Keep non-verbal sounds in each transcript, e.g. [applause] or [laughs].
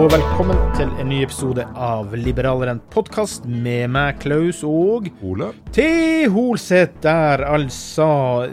Og velkommen til en ny episode av Liberaleren podkast med meg, Klaus og Ole? Til Holset der, altså.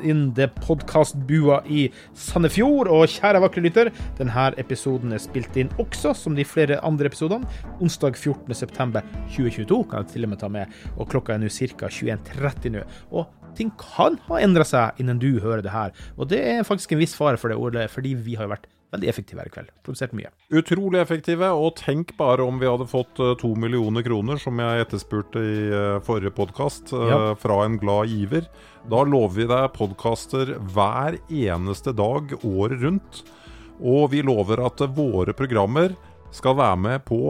In the podkastbua i Sandefjord. Og kjære vakre lytter, denne episoden er spilt inn også, som de flere andre episodene, onsdag 14.9.2022, kan jeg til og med ta med. Og klokka er nå ca. 21.30 nå. Og ting kan ha endra seg innen du hører det her. Og det er faktisk en viss fare for det, Ole, fordi vi har jo vært veldig effektive her i kveld. Produsert mye. Utrolig effektive, og tenk bare om vi hadde fått eh, to millioner kroner, som jeg etterspurte i eh, forrige podkast, Ja. fra en glad giver. Da lover vi deg podkaster hver eneste dag året rundt. Og vi lover at eh, våre programmer skal være med på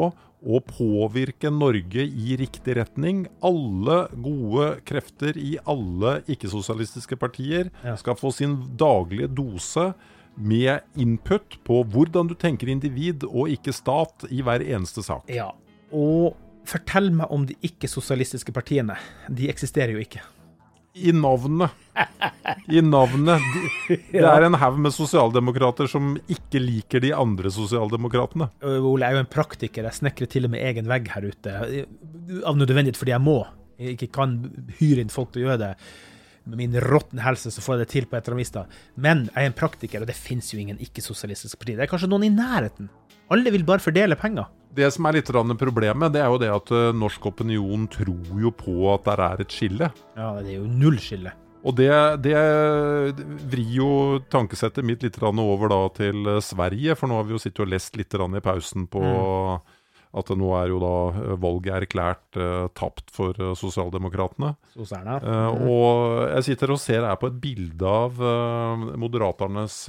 å påvirke Norge i riktig retning. Alle gode krefter i alle ikke-sosialistiske partier skal få sin daglige dose med input på hvordan du tenker individ og ikke stat i hver eneste sak. Ja, og fortell meg om de ikke-sosialistiske partiene. De eksisterer jo ikke. I navnet. I navnet. De, [laughs] det er en haug med sosialdemokrater som ikke liker de andre sosialdemokratene. Ole jeg er jo en praktiker, jeg snekrer til og med egen vegg her ute. Av nødvendighet fordi jeg må. Jeg ikke kan hyre inn folk til å gjøre det. Med min råtne helse så får jeg det til på et eller annet vis. Men jeg er en praktiker, og det fins jo ingen ikke-sosialistisk parti. Det er kanskje noen i nærheten. Alle vil bare fordele penger. Det som er litt problemet, det er jo det at eh, norsk opinion tror jo på at der er et skille. Ja, det er jo null skille. Og det, det vrir jo tankesettet mitt litt over da til eh, Sverige, for nå har vi jo sittet og lest litt i pausen på at nå er jo da eh, valget erklært uh, tapt for uh, sosialdemokratene. Uh, og jeg sitter og ser her på et bilde av uh, Moderaternes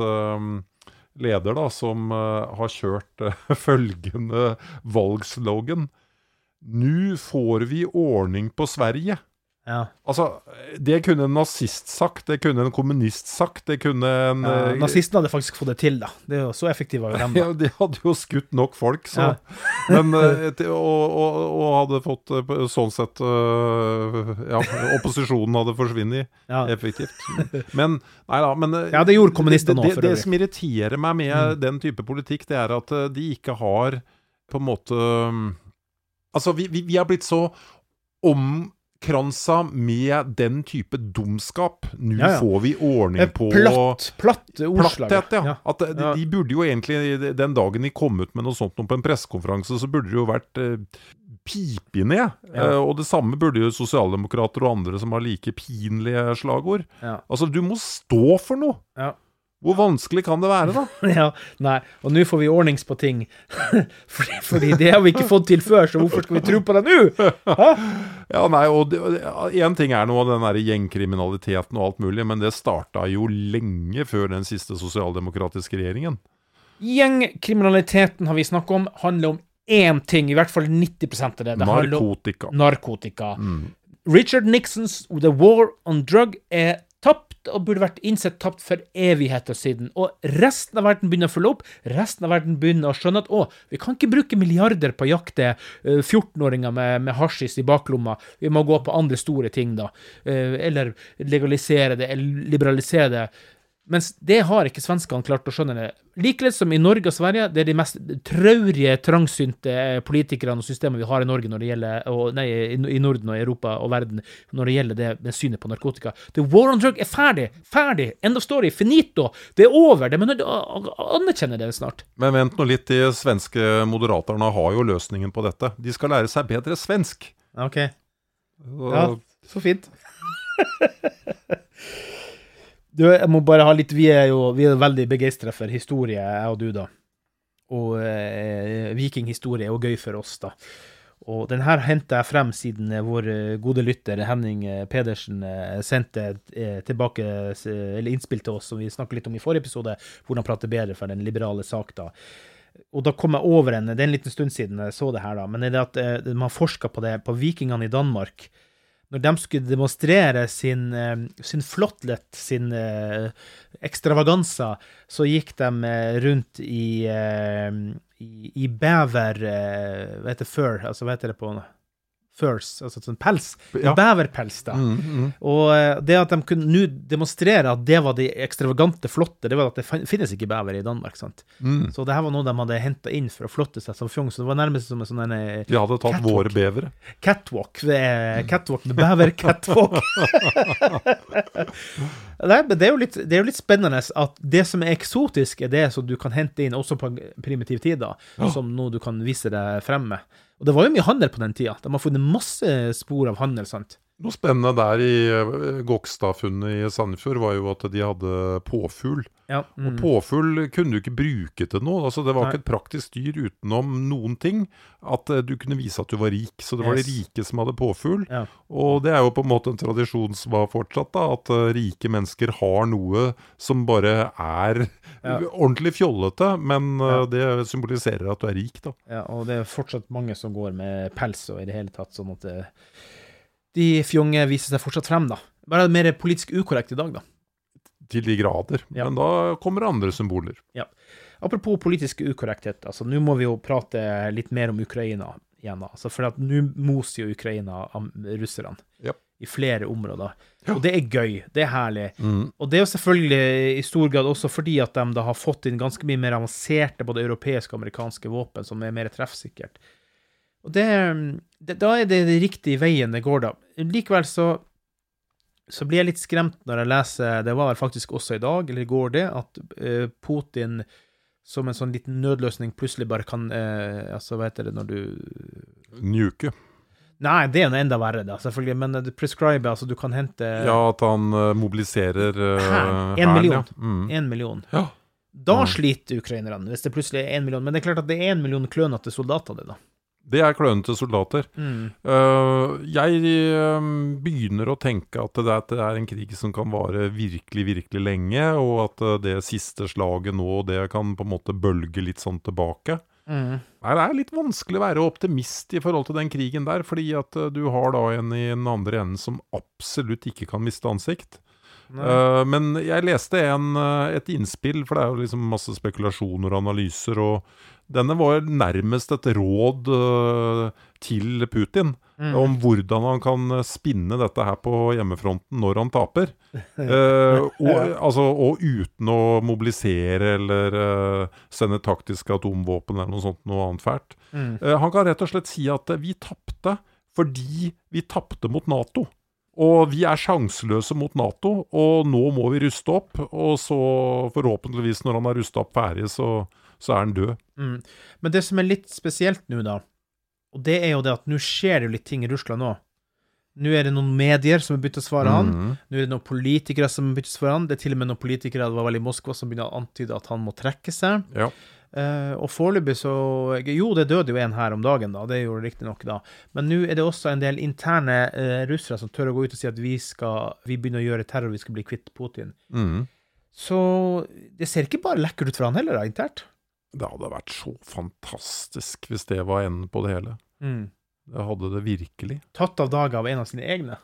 leder, da, som har kjørt [laughs] følgende valgslogan. Nå får vi ordning på Sverige. Ja. Altså, det kunne en nazist sagt, det kunne en kommunist sagt, det kunne en Ja, eh, hadde faktisk fått det til, da. Det er jo Så effektive var jo dem. [laughs] ja, de hadde jo skutt nok folk, så. Ja. [laughs] Men, eh, og, og, og hadde fått eh, sånn sett eh, Ja, opposisjonen hadde forsvunnet [laughs] Ja. effektivt. Men nei da, men Ja, det gjorde kommunister nå, for det, det som irriterer meg med den type politikk, det er at de ikke har på en måte um, Altså, vi, vi, vi har blitt så omkransa med den type dumskap. Nå Ja, ja. får vi ordning Eh, på Platt, platt ordslag. Platthet, ja. At de, de burde jo egentlig, den dagen de kom ut med noe sånt noe på en pressekonferanse, så burde det jo vært eh, pipi ned. Ja. Eh, og det samme burde jo sosialdemokrater og andre som har like pinlige slagord. Ja. Altså, du må stå for noe! Hvor vanskelig kan det være, da? [laughs] Ja, nei, og nå får vi ordnings på ting. [laughs] fordi, fordi det har vi ikke fått til før, så hvorfor skal vi tro på det nå? [laughs] Ja, nei, og Én ting er nå den der gjengkriminaliteten og alt mulig, men det starta jo lenge før den siste sosialdemokratiske regjeringen. Gjengkriminaliteten har vi snakket om, handler om én ting, i hvert fall 90 av det. det narkotika. Narkotika. narkotika. Richard Nixons The War on Drug er tapt og burde vært innsett tapt for evigheter siden. Og resten av verden begynner å følge opp. Resten av verden begynner å skjønne at å, vi kan ikke bruke milliarder på å jakte eh, 14-åringer med, med hasjis i baklomma. Vi må gå på andre store ting, da. Eh, eller legalisere det, eller liberalisere det. Mens det har ikke svenskene klart å skjønne. det. Likeledes som i Norge og Sverige, det er de mest traurige, trangsynte eh, politikerne og systemene vi har i Norge når det gjelder, og, nei, i, Norden og Europa og verden når det gjelder det med synet på narkotika. The war on drug er ferdig! Ferdig! End of story! Finito! Det er over! Det er nødt til å å anerkjenne det snart. Men vent nå litt, de svenske moderaterne har jo løsningen på dette. De skal lære seg bedre svensk. OK. Og- Ja, så fint. [laughs] Du, jeg må bare ha litt Vi er jo vi er veldig begeistra for historie, jeg og du, da. Og eh, vikinghistorie er jo gøy for oss, da. Og den her henter jeg frem siden eh, vår eh, gode lytter Henning eh, Pedersen sendte tilbake eller innspill til oss, som vi snakket litt om i forrige episode, hvordan prate bedre for den liberale sak, da. Og da kom jeg over en Det er en liten stund siden jeg så det her, da. Men det er at man forska på det på vikingene i Danmark. Når de skulle demonstrere sin, eh, sin flotthet, sin eh, så gikk de eh, rundt i, i, i bever Hva heter fur? Altså, hva heter det på Furs, altså sånn pels. Ja. Beverpels, da. Mm, mm. Og eh, det at de kunne nå demonstrere at det var de ekstravagante flotte, det var at det finnes ikke bever i Danmark. sant? Mm. Så det her var noe de hadde henta inn for å flotte seg som fjong. Så det var nærmest som en sånn en, eh, De hadde tatt Catwalk. våre bevere. catwalk. Catwalk med bever-catwalk. [laughs] Men det er, jo litt, det er jo litt spennende at det som er eksotisk, er det som du kan hente inn også på primitiv tid, da, som noe du kan vise deg frem med. Og det var jo mye handel på den tida. De har funnet masse spor av handel, sant. Noe spennende der i Gokstadfunnet Gokstad-funnet i Sandefjord var jo at de hadde påfugl. Ja. Og Mm. påfugl kunne du ikke bruke til noe. altså Det var Nei. ikke et praktisk dyr utenom noen ting. At eh, du kunne vise at du var rik. Så det var de rike som hadde påfugl. Ja. Og det er jo på en måte en tradisjon som har fortsatt, da. At eh, rike mennesker har noe som bare er Ja. [laughs] ordentlig fjollete, men eh, det symboliserer at du er rik, da. Ja, og det er fortsatt mange som går med pels og i det hele tatt, sånn at eh, de fjonge viser seg fortsatt frem, da. Bare mer politisk ukorrekt i dag, da. Til de grader. Ja. Men da kommer det andre symboler. Ja. Apropos politisk ukorrekthet, altså nå må vi jo prate litt mer om Ukraina igjen. Altså, for at nå moser jo Ukraina av russerne Ja. i flere områder. Og det er gøy, det er herlig. Mm. Og det er jo selvfølgelig i stor grad også fordi at de da har fått inn ganske mye mer avanserte både europeiske og amerikanske våpen som er mer treffsikkert. Og det, det Da er det den riktige veien det går, da. Likevel så så blir jeg litt skremt når jeg leser Det var faktisk også i dag, eller i går, det, at eh, Putin som en sånn liten nødløsning plutselig bare kan eh, Altså, hva heter det når du Njuke. Nei, det er jo enda verre, da, selvfølgelig, men eh, du prescriber, altså du kan hente Ja, at han eh, mobiliserer uh, Hæren. En million. Ja. Mm. million. Ja. Da Mm. sliter ukrainerne, hvis det plutselig er én million. Men det er klart at det er én million klønete soldater, det, da. Det er klønete soldater. Mm. Uh, jeg uh, begynner å tenke at det, at det er en krig som kan vare virkelig, virkelig lenge, og at uh, det siste slaget nå, det kan på en måte bølge litt sånn tilbake. Mm. Nei, Det er litt vanskelig å være optimist i forhold til den krigen der, fordi at du har da en i den andre enden som absolutt ikke kan miste ansikt. Men jeg leste en, et innspill, for det er jo liksom masse spekulasjoner og analyser, og denne var nærmest et råd eh, til Putin Mm. om hvordan han kan spinne dette her på hjemmefronten når han taper. [laughs] Eh, og, altså, og uten å mobilisere eller eh, sende taktiske atomvåpen eller noe sånt, noe annet fælt. Mm. Eh, han kan rett og slett si at eh, vi tapte fordi vi tapte mot Nato. Og vi er sjanseløse mot Nato, og nå må vi ruste opp. Og så forhåpentligvis, når han har rusta opp ferdig, så, så er han død. Mm. Men det som er litt spesielt nå, da, og det er jo det at nå skjer det jo litt ting i Russland òg. Nå er det noen medier som har begynt å svare han. Mhm. Nå er det noen politikere som har begynt å svare han. Det er til og med noen politikere det var vel i Moskva som begynner å antyde at han må trekke seg. Ja. Uh, og foreløpig så Jo, det døde jo en her om dagen, da. Det gjorde riktignok da. Men nå er det også en del interne uh, russere som tør å gå ut og si at vi skal vi begynner å gjøre terror, vi skal bli kvitt Putin. Mm. Så det ser ikke bare lekkert ut for han heller, da, internt. Det hadde vært så fantastisk hvis det var enden på det hele. Det hadde det virkelig. Tatt av dage av en av sine egne.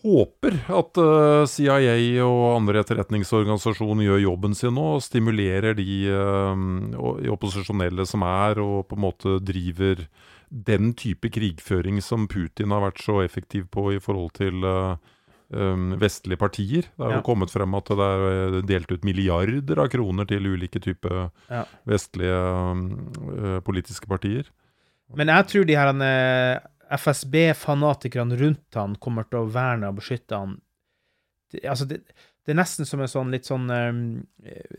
Håper at uh, CIA og andre etterretningsorganisasjoner gjør jobben sin nå, og stimulerer de uh, opposisjonelle som er, og på en måte driver den type krigføring som Putin har vært så effektiv på i forhold til eh, um, vestlige partier. Det er jo Ja. kommet frem at det er eh, delt ut milliarder av kroner til ulike typer Ja. vestlige um, eh, politiske partier. Men jeg tror de her eh, FSB-fanatikerne rundt han kommer til å verne og beskytte han. Det, altså det, det er nesten som en sånn litt sånn um,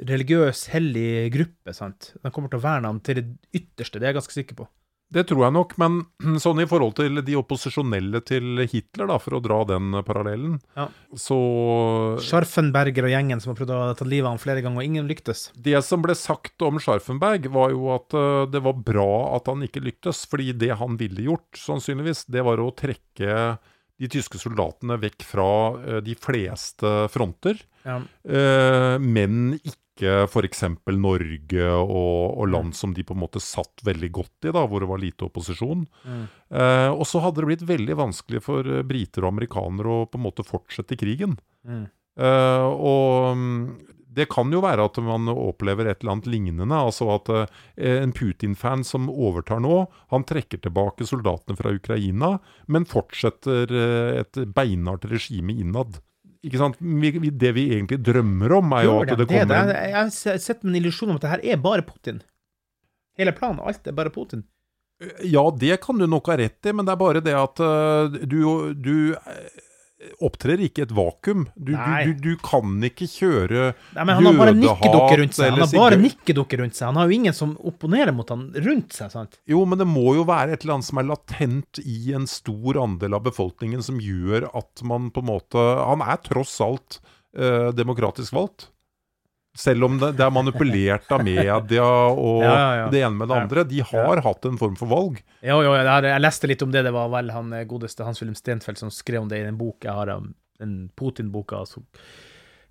religiøs, hellig gruppe, sant? De kommer til å verne han til det ytterste, det er jeg ganske sikker på. Det tror jeg nok, men [clears throat] sånn i forhold til de opposisjonelle til Hitler, da, for å dra den parallellen, Ja. så Scharfenberger og gjengen som har prøvd å ta livet av han flere ganger, og ingen lyktes. Det som ble sagt om Scharfenberg, var jo at eh, det var bra at han ikke lyktes. Fordi det han ville gjort, sannsynligvis, det var å trekke de tyske soldatene vekk fra eh, de fleste fronter. Ja. Eh, men ikke f.eks. Norge og, og land som de på en måte satt veldig godt i, da, hvor det var lite opposisjon. Mm. Eh, og så hadde det blitt veldig vanskelig for eh, briter og amerikanere å på en måte fortsette krigen. Mm. Eh, og mm, det kan jo være at man opplever et eller annet lignende. Altså at eh, en Putin-fan som overtar nå, han trekker tilbake soldatene fra Ukraina, men fortsetter eh, et beinhardt regime innad. Ikke sant? Vi, vi, det vi egentlig drømmer om, er jo at det de det? kommer en- Det- Jeg har sett en illusjon om at det her er bare Putin. Hele planen, alt er bare Putin. Ja, det kan du nok ha rett i, men det er bare det at uh, du, du eh, opptrer ikke i et vakuum. Du, du, du, du kan ikke kjøre Nei, men han har bare nikkedukker rundt seg. Han har bare nikkedukker rundt seg. Han har jo ingen som opponerer mot han rundt seg, sant? Jo, men det må jo være et eller annet som er latent i en stor andel av befolkningen som gjør at man på en måte Han er tross alt eh, demokratisk valgt. Selv om det, det er manipulert av media og Ja, ja, ja. det ene med det andre. De har hatt en form for valg. Jo, jo, jeg, leste litt om det. Det var vel han eh, godeste Hans-Wilhelm Stenfeldt som skrev om det i en bok jeg har, um, den Putin-boka, altså,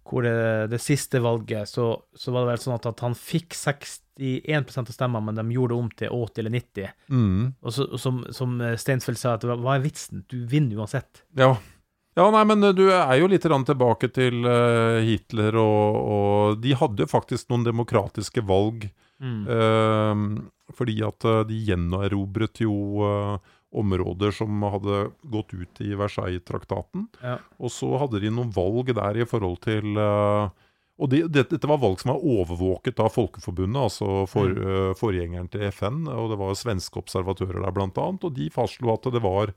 hvor det, det siste valget, så, så var det vel sånn at, at han fikk 61% av stemmene, men de gjorde det om til 80 eller 90. Mm. Og så, og som, som Stensfeldt sa, at hva er vitsen? Du vinner uansett. Ja. Ja, nei, men eh, du er jo litt tilbake til eh, Hitler, og, og de hadde jo faktisk noen demokratiske valg. Mm. eh, fordi at eh, de gjenerobret jo eh, områder som hadde gått ut i Versailles-traktaten. Ja. Og så hadde de noen valg der i forhold til eh, Og de, det, dette var valg som var overvåket av Folkeforbundet, altså for, eh, forgjengeren til FN. Og det var svenske observatører der, blant annet. Og de fastslo at det var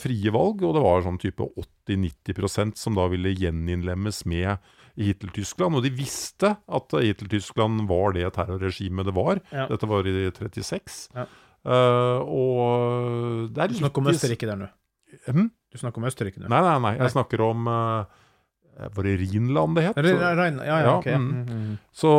frie valg, og det var sånn type 80-90% som da ville gjeninnlemmes med Hitler-Tyskland. Og de visste at Hitler-Tyskland var det terrorregimet det var. Ja. Dette var i 36. Ja. Uh, og det er Du snakker om Østerrike der nå. Hmm? Du snakker om Østerrike nå. Nei, nei, nei. Jeg snakker om eh, Var det Rhinland det het? Re- Ja, ja, Ja, ok. mm. Mm, mm. Så,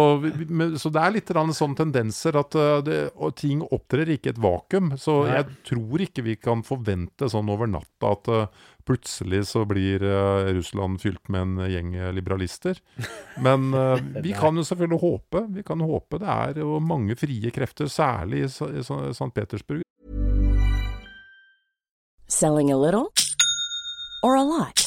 så det er litt sånn sånne tendenser at eh, det, og ting opptrer ikke i et vakuum. Så Nei. jeg tror ikke vi kan forvente sånn over natta at eh, plutselig så blir eh, Russland fylt med en gjeng liberalister. [laughs] Men eh, vi kan jo selvfølgelig håpe. Vi kan håpe det er jo mange frie krefter, særlig i St. Petersburg. Selling a little or a lot?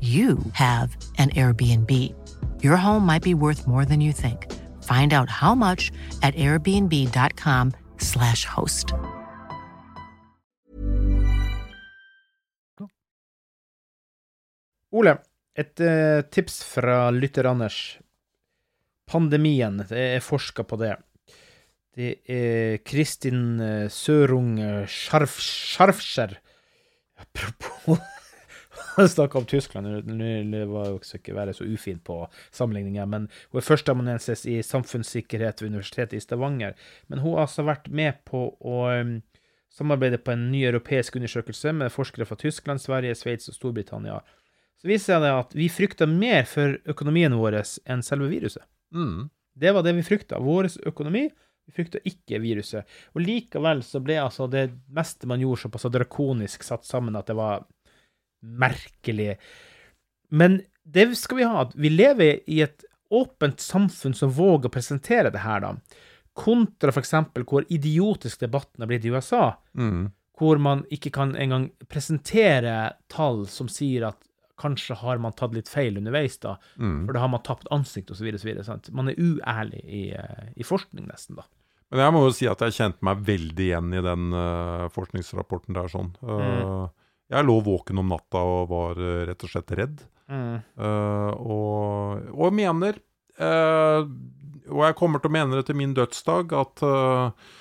you have an Airbnb. Your home might be worth more than you think. Find out how much at airbnb.com/slash host. Ole, et eh, tips fra lytter Anders. Pandemien, det er forska på det. Det er Kristin eh, Sørung Scharf, Scharfscher. Apropos [laughs] snakka om Tyskland, nå var jo ikke være så ufint på sammenligninger, men hun er førsteamanuensis i samfunnssikkerhet ved Universitetet i Stavanger. Men hun har altså vært med på å um, samarbeide på en ny europeisk undersøkelse med forskere fra Tyskland, Sverige, Sveits og Storbritannia. Så viser det at vi frykter mer for økonomien vår enn selve viruset. Mm. Det var det vi frykta. Vår økonomi. Vi frykta ikke viruset. Og likevel så ble altså det meste man gjorde, såpass drakonisk satt sammen at det var merkelig. Men det skal vi ha. Vi lever i et åpent samfunn som våger å presentere det her, da. Kontra f.eks. hvor idiotisk debatten har blitt i USA. Mm. Hvor man ikke kan engang presentere tall som sier at kanskje har man tatt litt feil underveis, da. Mm. For da har man tapt ansikt osv. Man er uærlig i, eh, i forskning, nesten, da. Men jeg må jo si at jeg kjente meg veldig igjen i den uh, forskningsrapporten der. sånn. Uh, jeg lå våken om natta og var uh, rett og slett redd. Mm. Uh, og, og mener uh, Og jeg kommer til å mene det til min dødsdag at uh,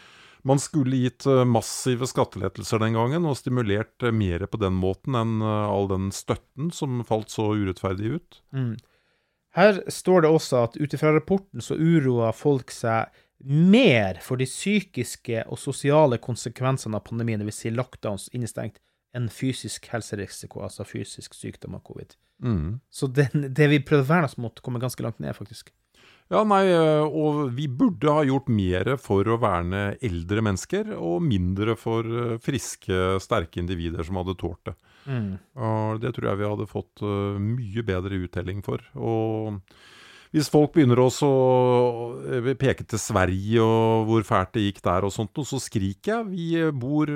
man skulle gitt massive skattelettelser den gangen og stimulert mer på den måten enn all den støtten som falt så urettferdig ut. Mm. Her står det også at ut ifra rapporten så uroa folk seg mer for de psykiske og sosiale konsekvensene av pandemien, dvs. Si lockdowns, innestengt, enn fysisk helserisiko, altså fysisk sykdom av covid. Mm. Så det, det vi prøvde å verne oss mot, kommer ganske langt ned, faktisk. Ja, nei, og vi burde ha gjort mer for å verne eldre mennesker, og mindre for friske, sterke individer som hadde tålt det. Mm. Og det tror jeg vi hadde fått uh, mye bedre uttelling for. Og hvis folk begynner også å peke til Sverige og hvor fælt det gikk der og sånt, så skriker jeg. Vi bor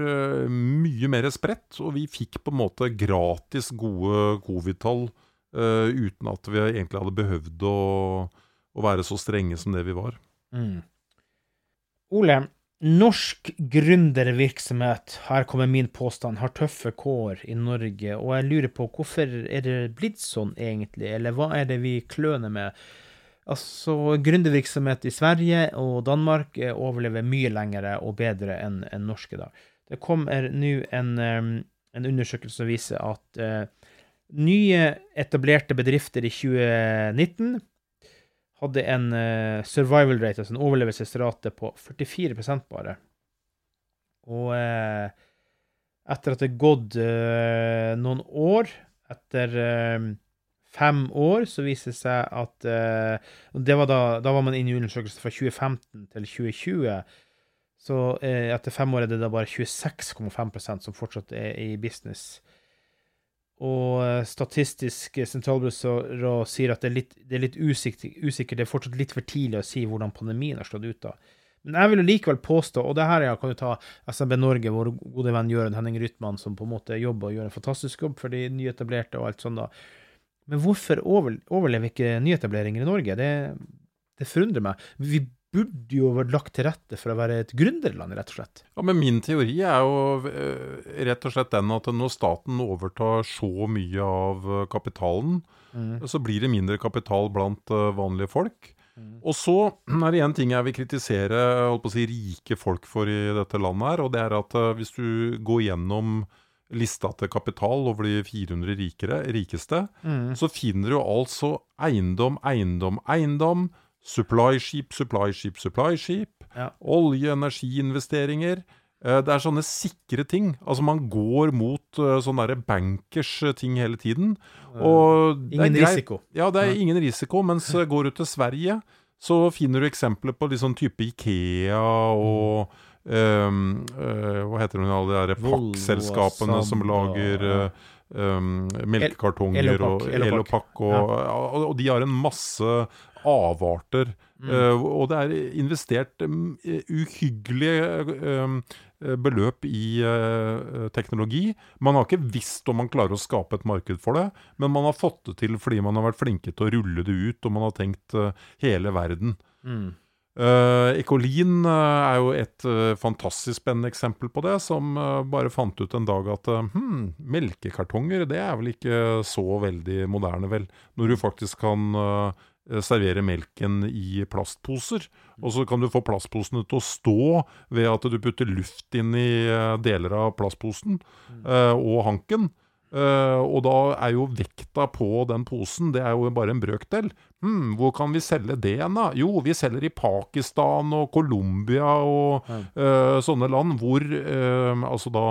mye mer spredt, og vi fikk på en måte gratis gode covid-tall uh, uten at vi egentlig hadde behøvd å, å, være så strenge som det vi var. Mm. Ole, norsk gründervirksomhet, her kommer min påstand, har tøffe kår i Norge, og jeg lurer på hvorfor er det blitt sånn egentlig, eller hva er det vi kløner med? Altså, gründervirksomhet i Sverige og Danmark overlever mye lengre og bedre enn en norske, da. Det kommer nå en, en, undersøkelse som viser at uh, nye etablerte bedrifter i 2019 hadde en uh, survival rate, altså en overlevelsesrate, på 44 bare. Og uh, etter at det er gått eh, noen år, etter eh, fem år, så viser det seg at eh, det var da, da var man inne i undersøkelsen fra 2015 til 2020. Så eh, etter fem år er det da bare 26,5% som fortsatt er i business. Og eh, Statistisk sentralbyrå sier at det er litt, det er litt usikkert, usikker. det er fortsatt litt for tidlig å si hvordan pandemien har slått ut. da. Men jeg vil jo likevel påstå, og det her jeg kan jo ta SMB Norge, vår gode venn Jørund Henning Rytman, som på en måte jobber og gjør en fantastisk jobb for de nyetablerte og alt sånt. da. Men hvorfor overlever ikke nyetableringer i Norge? Det, det forundrer meg. Vi burde jo vært lagt til rette for å være et gründerland, rett og slett. Ja, men min teori er jo eh, rett og slett den at når staten overtar så mye av eh, kapitalen, mm. så blir det mindre kapital blant eh, vanlige folk. Mm. Og så er det én ting jeg vil kritisere holdt på å si, rike folk for i dette landet her, og det er at hvis du går gjennom lista til kapital over de 400 rikere, rikeste, mm. så finner du altså eiendom, eiendom, eiendom supply-ship, supply-ship, supply-ship, Ja. Olje, energiinvesteringer. Eh, det er sånne sikre ting. Altså Man går mot sånne der bankers eh, ting hele tiden. Og ingen risiko. Ja, det er ja. ingen risiko. Mens går du til Sverige, så finner du eksempler på sånn type Ikea og um, uh, Hva heter hun, alle de pakkselskapene som lager uh, um, melkekartonger og Elopak. Og, og, og, de har en masse avarter. Mm. Uh, og det er investert um, uhyggelige beløp i teknologi. Man har ikke visst om man klarer å skape et marked for det, men man har fått det til fordi man har vært flinke til å rulle det ut, og man har tenkt hele verden. Mm. Uh, Ecolin uh, er jo et uh, fantastisk spennende eksempel på det, som bare fant ut en dag at hm, melkekartonger det er vel ikke så veldig moderne, vel. Når du faktisk kan servere melken i plastposer. Og så kan du få plastposene til å stå ved at du putter luft inn i deler av plastposen og hanken. Uh, og da er jo vekta på den posen det er jo bare en brøkdel. Hmm, hvor kan vi selge det hen, da? Jo, vi selger i Pakistan og Colombia og uh, sånne land hvor uh, altså da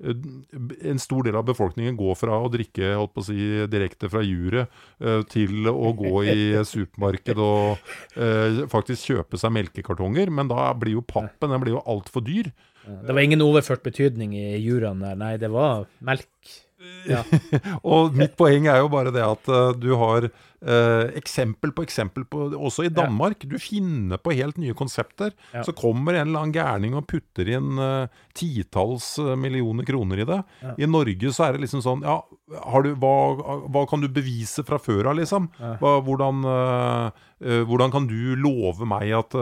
en stor del av befolkningen går fra å drikke holdt på å si, direkte fra juret til å gå i supermarked og faktisk kjøpe seg melkekartonger. Men da blir jo pappen den blir jo altfor dyr. Det var ingen overført betydning i juraen der, nei, det var melk. Ja. [laughs] og mitt poeng er jo bare det at uh, du har uh, eksempel på eksempel på Også i Danmark. Du finner på helt nye konsepter. Så kommer en eller annen gærning og putter inn eh, titalls millioner kroner i det. I Norge så er det liksom sånn Ja, du, hva, hva, kan du bevise fra før av, liksom? Hva, hvordan, hvordan, kan du love meg at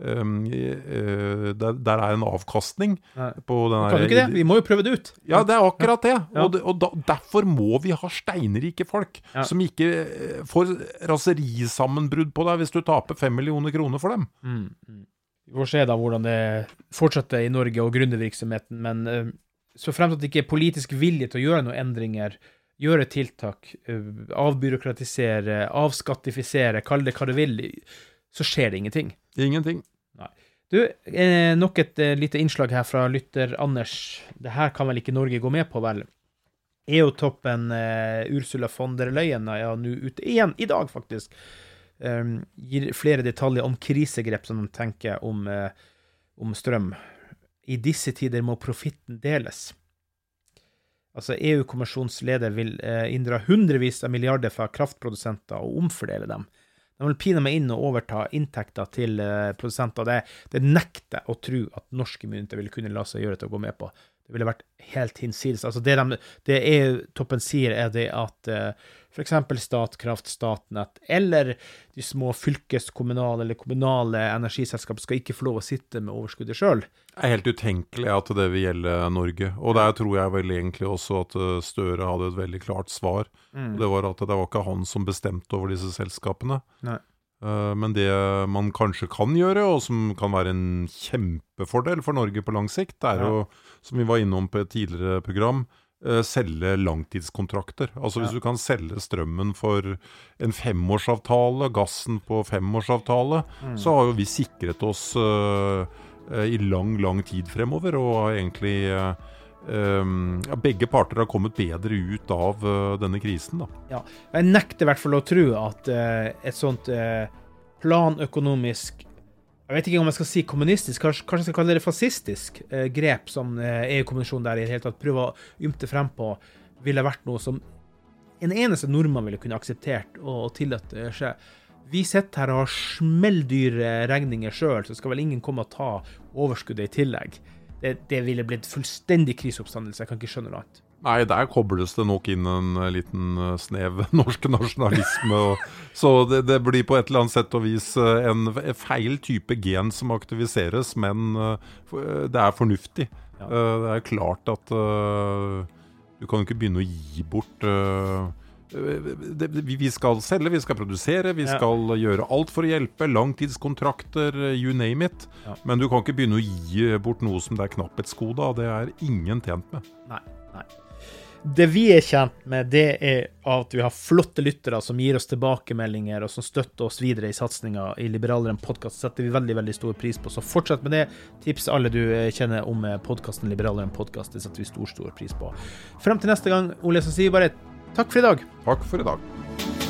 Um, uh, der, der, er en avkastning Nei. på den Kan du ikke det? Vi må jo prøve det ut. Ja, det er akkurat det. Ja. Og, og da, derfor må vi ha steinrike folk ja. som ikke får raserisammenbrudd på deg hvis du taper fem millioner kroner for dem. Mm. Mm. Vi får se da hvordan det fortsetter i Norge og gründervirksomheten, men uh, så fremt at det ikke er politisk vilje til å gjøre noen endringer, gjøre tiltak, avbyråkratisere, avskattifisere, kall det hva du vil, så skjer det ingenting. Ingenting. Nei. Du, eh, nok et eh, lite innslag her fra lytter Anders. Det her kan vel ikke Norge gå med på, vel? EU-toppen eh, Ursula von der Leyen er ja, nå ute igjen, i dag faktisk. Um, gir flere detaljer om krisegrep som de tenker om, uh, om strøm. I disse tider må profitten deles. Altså EU-kommisjonsleder vil uh, inndra hundrevis av milliarder fra kraftprodusenter og omfordele dem. De vil pine meg inn og overta inntekter til uh, produsenter. Det, det nekter å tro at norske myndigheter vil kunne la seg gjøre til å gå med på. Det ville vært helt hinsides. Altså det, de, det EU-toppen sier, er det at uh, eh, f.eks. Statkraft, Statnett eller de små fylkeskommunale eller kommunale energiselskap skal ikke få lov å sitte med overskuddet sjøl. Det er helt utenkelig at det vil gjelde Norge. Og der tror jeg vel egentlig også at eh, Støre hadde et veldig klart svar. Mm. Det var at det var ikke han som bestemte over disse selskapene. Nei. Eh, men det man kanskje kan gjøre, og som kan være en kjempefordel for Norge på lang sikt, er jo, som vi var innom på et tidligere program, eh, selge langtidskontrakter. Altså Hvis du kan selge strømmen for en femårsavtale, gassen på femårsavtale, Mm. så har jo vi sikret oss eh, i lang, lang tid fremover. Og egentlig ja, Begge parter har kommet bedre ut av uh, denne krisen, da. Ja. Jeg nekter i hvert fall å tro at uh, et sånt uh, planøkonomisk Jeg vet ikke om jeg skal si kommunistisk, kanskje, kanskje jeg skal kalle det fascistisk grep som EU-kommisjonen der i det hele tatt prøver å ymte frem på, ville vært noe som en eneste nordmann ville kunne akseptert og, og tillatt skje. Vi sitter her og har smelldyre regninger sjøl, så skal vel ingen komme og ta overskuddet i tillegg. Det, det ville blitt fullstendig kriseoppstandelse. Jeg kan ikke skjønne noe annet. Nei, der kobles det nok inn en eh, liten eh, snev [laughs] norsk nasjonalisme. Og, så det, det blir på et eller annet sett og vis eh, en feil type gen som aktiviseres, men det er fornuftig. Ja. Det er klart at uh, du kan jo ikke begynne å gi bort det, vi skal selge, vi skal produsere, vi skal gjøre alt for å hjelpe. Langtidskontrakter, eh, you name it. Men du kan ikke begynne å gi bort noe som det er knapphetsgode av. Det er ingen tjent med. Nei. nei. Det vi er kjent med, det er at vi har flotte lyttere som gir oss tilbakemeldinger og som støtter oss videre i satsinga i Liberaleren podkast. setter vi veldig veldig stor pris på. Så fortsett med det. Tips alle du eh, kjenner om podkasten Liberaleren podkast. Det setter vi stor, stor pris på. Frem til neste gang, Ole, så sier vi bare takk for i dag. Takk for i dag.